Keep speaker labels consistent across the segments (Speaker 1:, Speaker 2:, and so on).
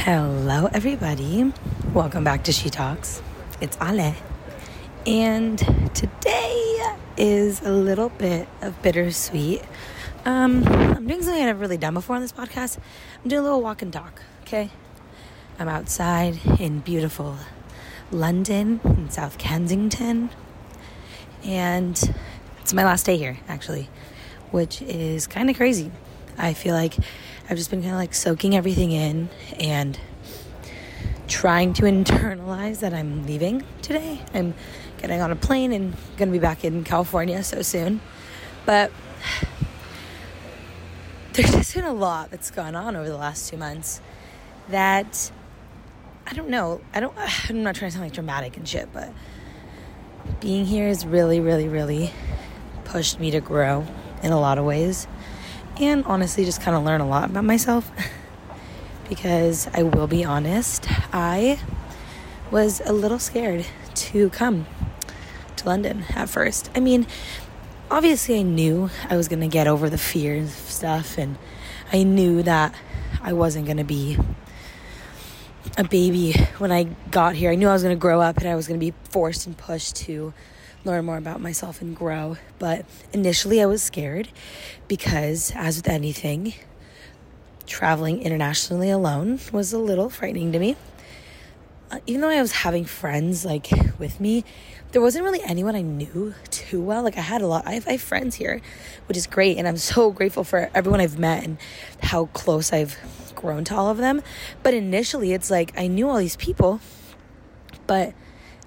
Speaker 1: Hello, everybody. Welcome back to She Talks. It's Ale. And today is a little bit of bittersweet. Um, I'm doing something I've never really done before on this podcast. I'm doing a little walk and talk, okay? I'm outside in beautiful London, in South Kensington. And it's my last day here, actually, which is kind of crazy. I feel like I've just been kind of like soaking everything in and trying to internalize that I'm leaving today. I'm getting on a plane and going to be back in California so soon. But there's just been a lot that's gone on over the last two months that I don't know. I don't, I'm not trying to sound like dramatic and shit, but being here has really, really, really pushed me to grow in a lot of ways and honestly just kind of learn a lot about myself because I will be honest, I was a little scared to come to London at first. I mean, obviously, I knew I was going to get over the fear of stuff, and I knew that I wasn't going to be a baby when I got here. I knew I was going to grow up and I was going to be forced and pushed to learn more about myself and grow. But initially, I was scared because, as with anything, traveling internationally alone was a little frightening to me. Uh, even though I was having friends like with me, there wasn't really anyone I knew too well. Like I had a lot, I have, I have friends here, which is great, and I'm so grateful for everyone I've met and how close I've grown to all of them. But initially, it's like I knew all these people, but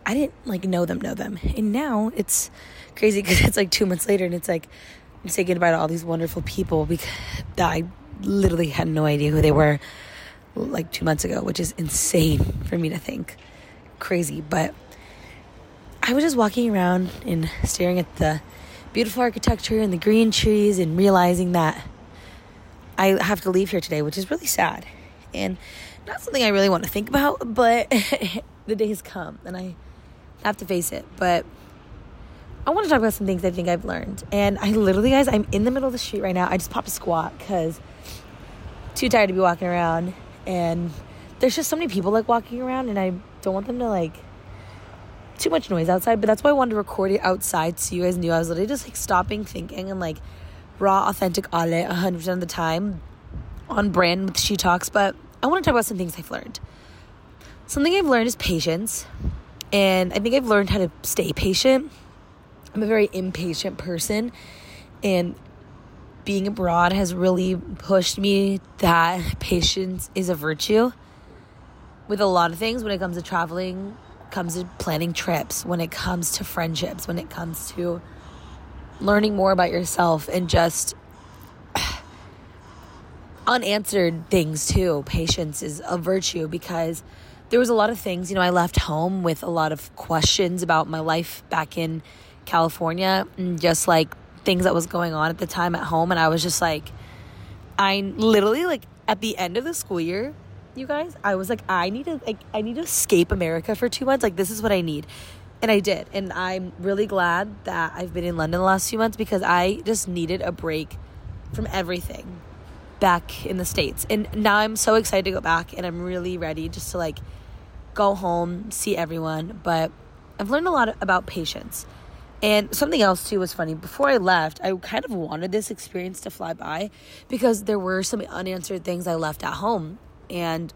Speaker 1: I didn't like know them, know them. And now it's crazy because it's like two months later and it's like I'm saying goodbye to all these wonderful people because I literally had no idea who they were like two months ago, which is insane for me to think. Crazy. But I was just walking around and staring at the beautiful architecture and the green trees and realizing that I have to leave here today, which is really sad. And not something I really want to think about, but the day has come and I I have to face it. But I want to talk about some things I think I've learned. And I literally, guys, I'm in the middle of the street right now. I just popped a squat because too tired to be walking around. And there's just so many people like walking around, and I don't want them to like too much noise outside. But that's why I wanted to record it outside so you guys knew I was literally just like stopping, thinking, and like raw, authentic Ale 100% of the time on brand with She Talks. But I want to talk about some things I've learned. Something I've learned is patience. And I think I've learned how to stay patient. I'm a very impatient person. And being abroad has really pushed me that patience is a virtue with a lot of things when it comes to traveling, comes to planning trips, when it comes to friendships, when it comes to learning more about yourself and just unanswered things too. Patience is a virtue because there was a lot of things, you know, I left home with a lot of questions about my life back in California and just like things that was going on at the time at home and I was just like I literally like at the end of the school year, you guys, I was like I need to like I need to escape America for 2 months. Like this is what I need. And I did. And I'm really glad that I've been in London the last few months because I just needed a break from everything back in the States. And now I'm so excited to go back and I'm really ready just to like go home, see everyone. But I've learned a lot about patience. And something else too was funny. Before I left, I kind of wanted this experience to fly by because there were some unanswered things I left at home. And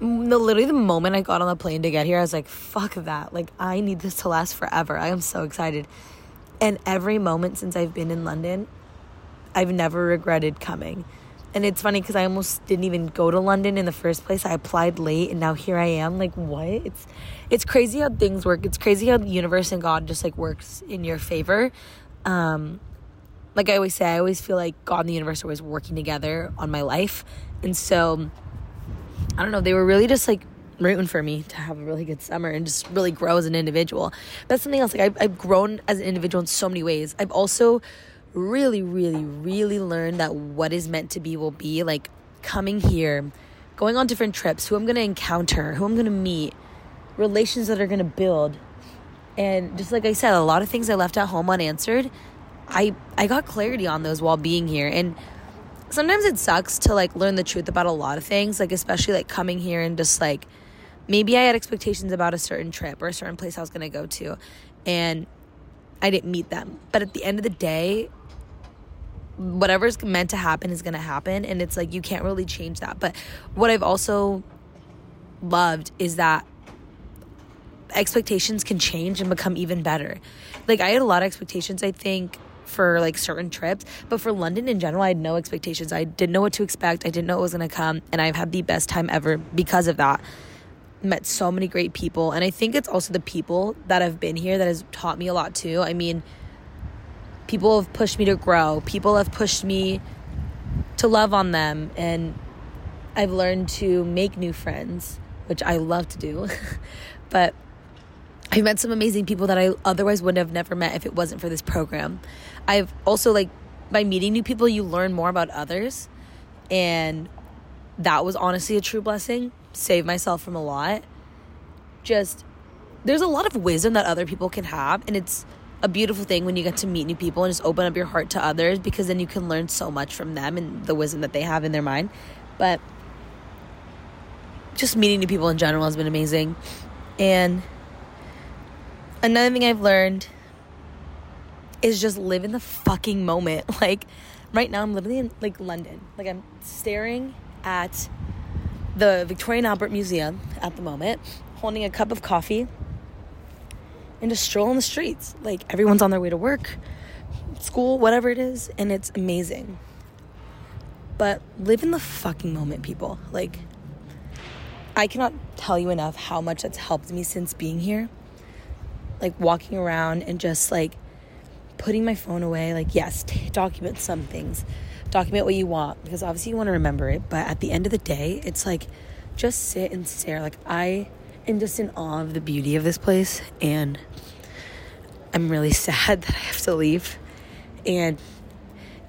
Speaker 1: the, literally the moment I got on the plane to get here, I was like, fuck that. Like, I need this to last forever. I am so excited. And every moment since I've been in London, I've never regretted coming. And it's funny because I almost didn't even go to London in the first place. I applied late and now here I am. Like what? It's it's crazy how things work. It's crazy how the universe and God just like works in your favor. Um like I always say, I always feel like God and the universe are always working together on my life. And so I don't know, they were really just like rooting for me to have a really good summer and just really grow as an individual. That's something else. Like I've, I've grown as an individual in so many ways. I've also really, really, really learn that what is meant to be will be. Like coming here, going on different trips, who I'm going to encounter, who I'm going to meet, relations that are going to build. And just like I said, a lot of things I left at home unanswered. I I got clarity on those while being here and sometimes it sucks to like learn the truth about a lot of things, like especially like coming here and just like maybe I had expectations about a certain trip or a certain place I was going to go to and I didn't meet them. But at the end of the day, whatever's meant to happen is going to happen and it's like you can't really change that. But what I've also loved is that expectations can change and become even better. Like I had a lot of expectations, I think, for like certain trips, but for London in general, I had no expectations. I didn't know what to expect. I didn't know it was going to come, and I've had the best time ever because of that. Met so many great people, and I think it's also the people that have been here that has taught me a lot too. I mean, people have pushed me to grow. People have pushed me to love on them, and I've learned to make new friends, which I love to do. but I've met some amazing people that I otherwise would have never met if it wasn't for this program. I've also like by meeting new people you learn more about others and that was honestly a true blessing. Saved myself from a lot. Just there's a lot of wisdom that other people can have and it's a beautiful thing when you get to meet new people and just open up your heart to others because then you can learn so much from them and the wisdom that they have in their mind. But just meeting new people in general has been amazing. And another thing I've learned is just live in the fucking moment. Like right now I'm literally in like London. Like I'm staring at the Victoria and Albert Museum at the moment, holding a cup of coffee and just stroll in the streets. Like everyone's on their way to work, school, whatever it is, and it's amazing. But live in the fucking moment, people. Like I cannot tell you enough how much that's helped me since being here like walking around and just like putting my phone away. Like, yes, t- document some things, document what you want because obviously you want to remember it. But at the end of the day, it's like just sit and stare. Like, I am just in awe of the beauty of this place, and I'm really sad that I have to leave. And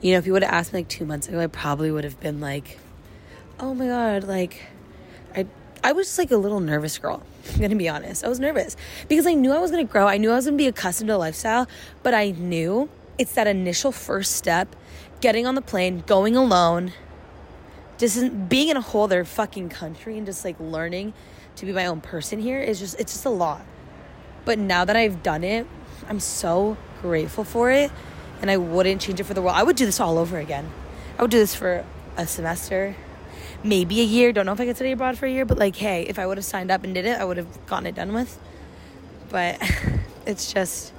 Speaker 1: you know, if you would have asked me like two months ago, I probably would have been like, "Oh my god!" Like, I I was just like a little nervous girl. I'm gonna be honest. I was nervous because I knew I was gonna grow. I knew I was gonna be accustomed to a lifestyle, but I knew it's that initial first step getting on the plane, going alone, just being in a whole other fucking country and just like learning to be my own person here is just, it's just a lot. But now that I've done it, I'm so grateful for it and I wouldn't change it for the world. I would do this all over again. I would do this for a semester, maybe a year. Don't know if I could study abroad for a year, but like, hey, if I would have signed up and did it, I would have gotten it done with. But it's just,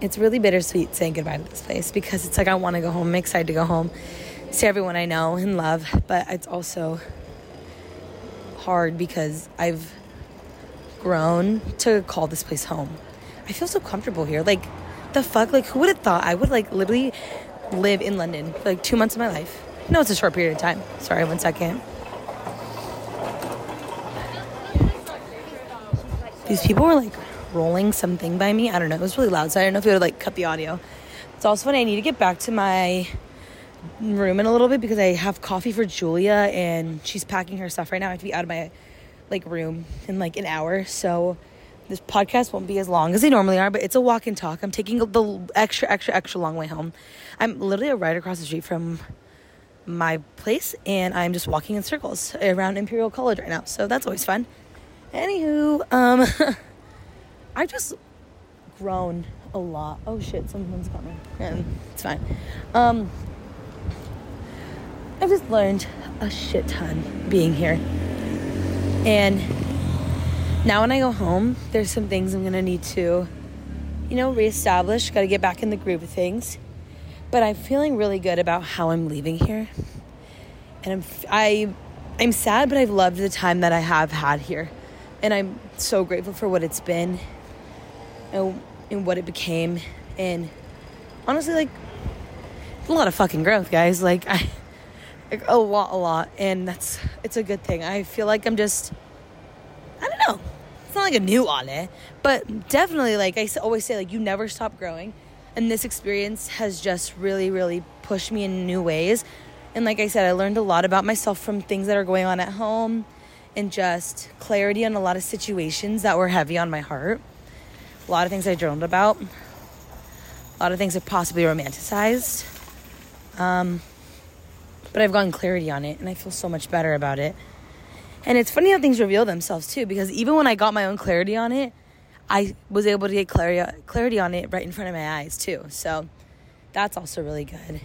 Speaker 1: it's really bittersweet saying goodbye to this place because it's like I want to go home. I'm excited to go home, see everyone I know and love, but it's also hard because I've grown to call this place home. I feel so comfortable here. Like, the fuck? Like, who would have thought I would like literally live in London for like two months of my life. No, it's a short period of time. Sorry, one second. These people were like rolling something by me. I don't know. It was really loud, so I don't know if it would like cut the audio. It's also when I need to get back to my room in a little bit because I have coffee for Julia and she's packing her stuff right now. I have to be out of my like room in like an hour. So this podcast won't be as long as they normally are, but it's a walk and talk. I'm taking the extra, extra, extra long way home. I'm literally right across the street from my place, and I'm just walking in circles around Imperial College right now. So that's always fun. Anywho, um, I just grown a lot. Oh shit, someone's coming. Yeah, it's fine. Um, I've just learned a shit ton being here. And now when I go home, there's some things I'm gonna need to, you know, reestablish. Got to get back in the groove of things. But I'm feeling really good about how I'm leaving here, and I'm I, I'm sad, but I've loved the time that I have had here, and I'm so grateful for what it's been, and, and what it became, and honestly, like a lot of fucking growth, guys. Like I, like, a lot, a lot, and that's it's a good thing. I feel like I'm just. I don't know it's not like a new on it, but definitely like I always say, like you never stop growing, and this experience has just really, really pushed me in new ways. And like I said, I learned a lot about myself from things that are going on at home, and just clarity on a lot of situations that were heavy on my heart. A lot of things I journaled about. A lot of things I possibly romanticized. Um, but I've gotten clarity on it and I feel so much better about it. And it's funny how things reveal themselves too, because even when I got my own clarity on it, I was able to get clarity, clarity on it right in front of my eyes too. So that's also really good.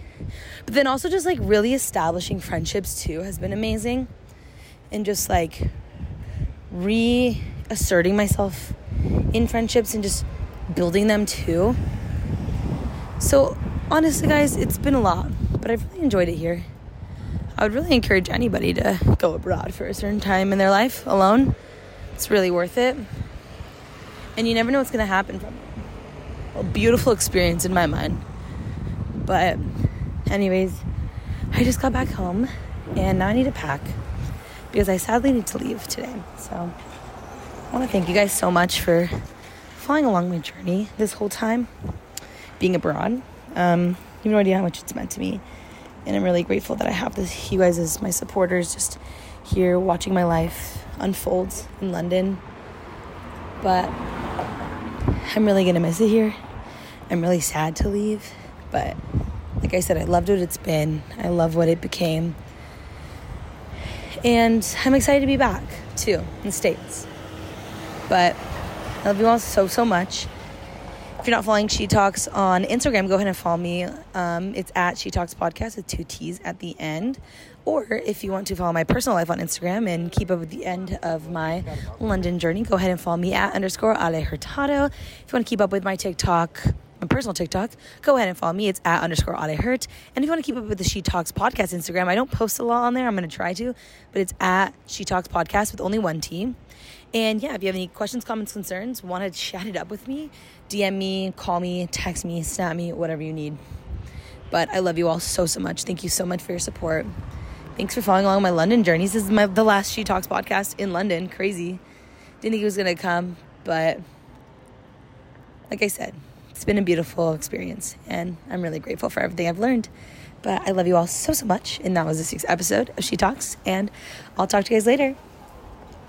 Speaker 1: But then also just like really establishing friendships too has been amazing. And just like reasserting myself in friendships and just building them too. So honestly, guys, it's been a lot, but I've really enjoyed it here. I would really encourage anybody to go abroad for a certain time in their life alone. It's really worth it. And you never know what's going to happen from it. A beautiful experience in my mind. But, anyways, I just got back home and now I need to pack because I sadly need to leave today. So, I want to thank you guys so much for following along my journey this whole time, being abroad. Um, have no idea how much it's meant to me and I'm really grateful that I have this you guys as my supporters just here watching my life unfold in London. But I'm really gonna miss it here. I'm really sad to leave, but like I said, I loved what it's been. I love what it became. And I'm excited to be back too in the States. But I love you all so, so much. If you're not following She Talks on Instagram, go ahead and follow me. Um, it's at She Talks Podcast with two T's at the end. Or if you want to follow my personal life on Instagram and keep up with the end of my London journey, go ahead and follow me at underscore Ale Hurtado. If you want to keep up with my TikTok, my personal TikTok, go ahead and follow me. It's at underscore Ale Hurt. And if you want to keep up with the She Talks podcast Instagram, I don't post a lot on there. I'm going to try to, but it's at She Talks podcast with only one T. And yeah, if you have any questions, comments, concerns, want to chat it up with me, DM me, call me, text me, snap me, whatever you need. But I love you all so, so much. Thank you so much for your support. Thanks for following along my London journeys. This is my the last She Talks podcast in London. Crazy. Didn't think it was gonna come, but like I said, it's been a beautiful experience, and I'm really grateful for everything I've learned. But I love you all so so much, and that was this week's episode of She Talks, and I'll talk to you guys later.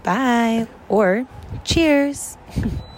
Speaker 1: Bye or cheers.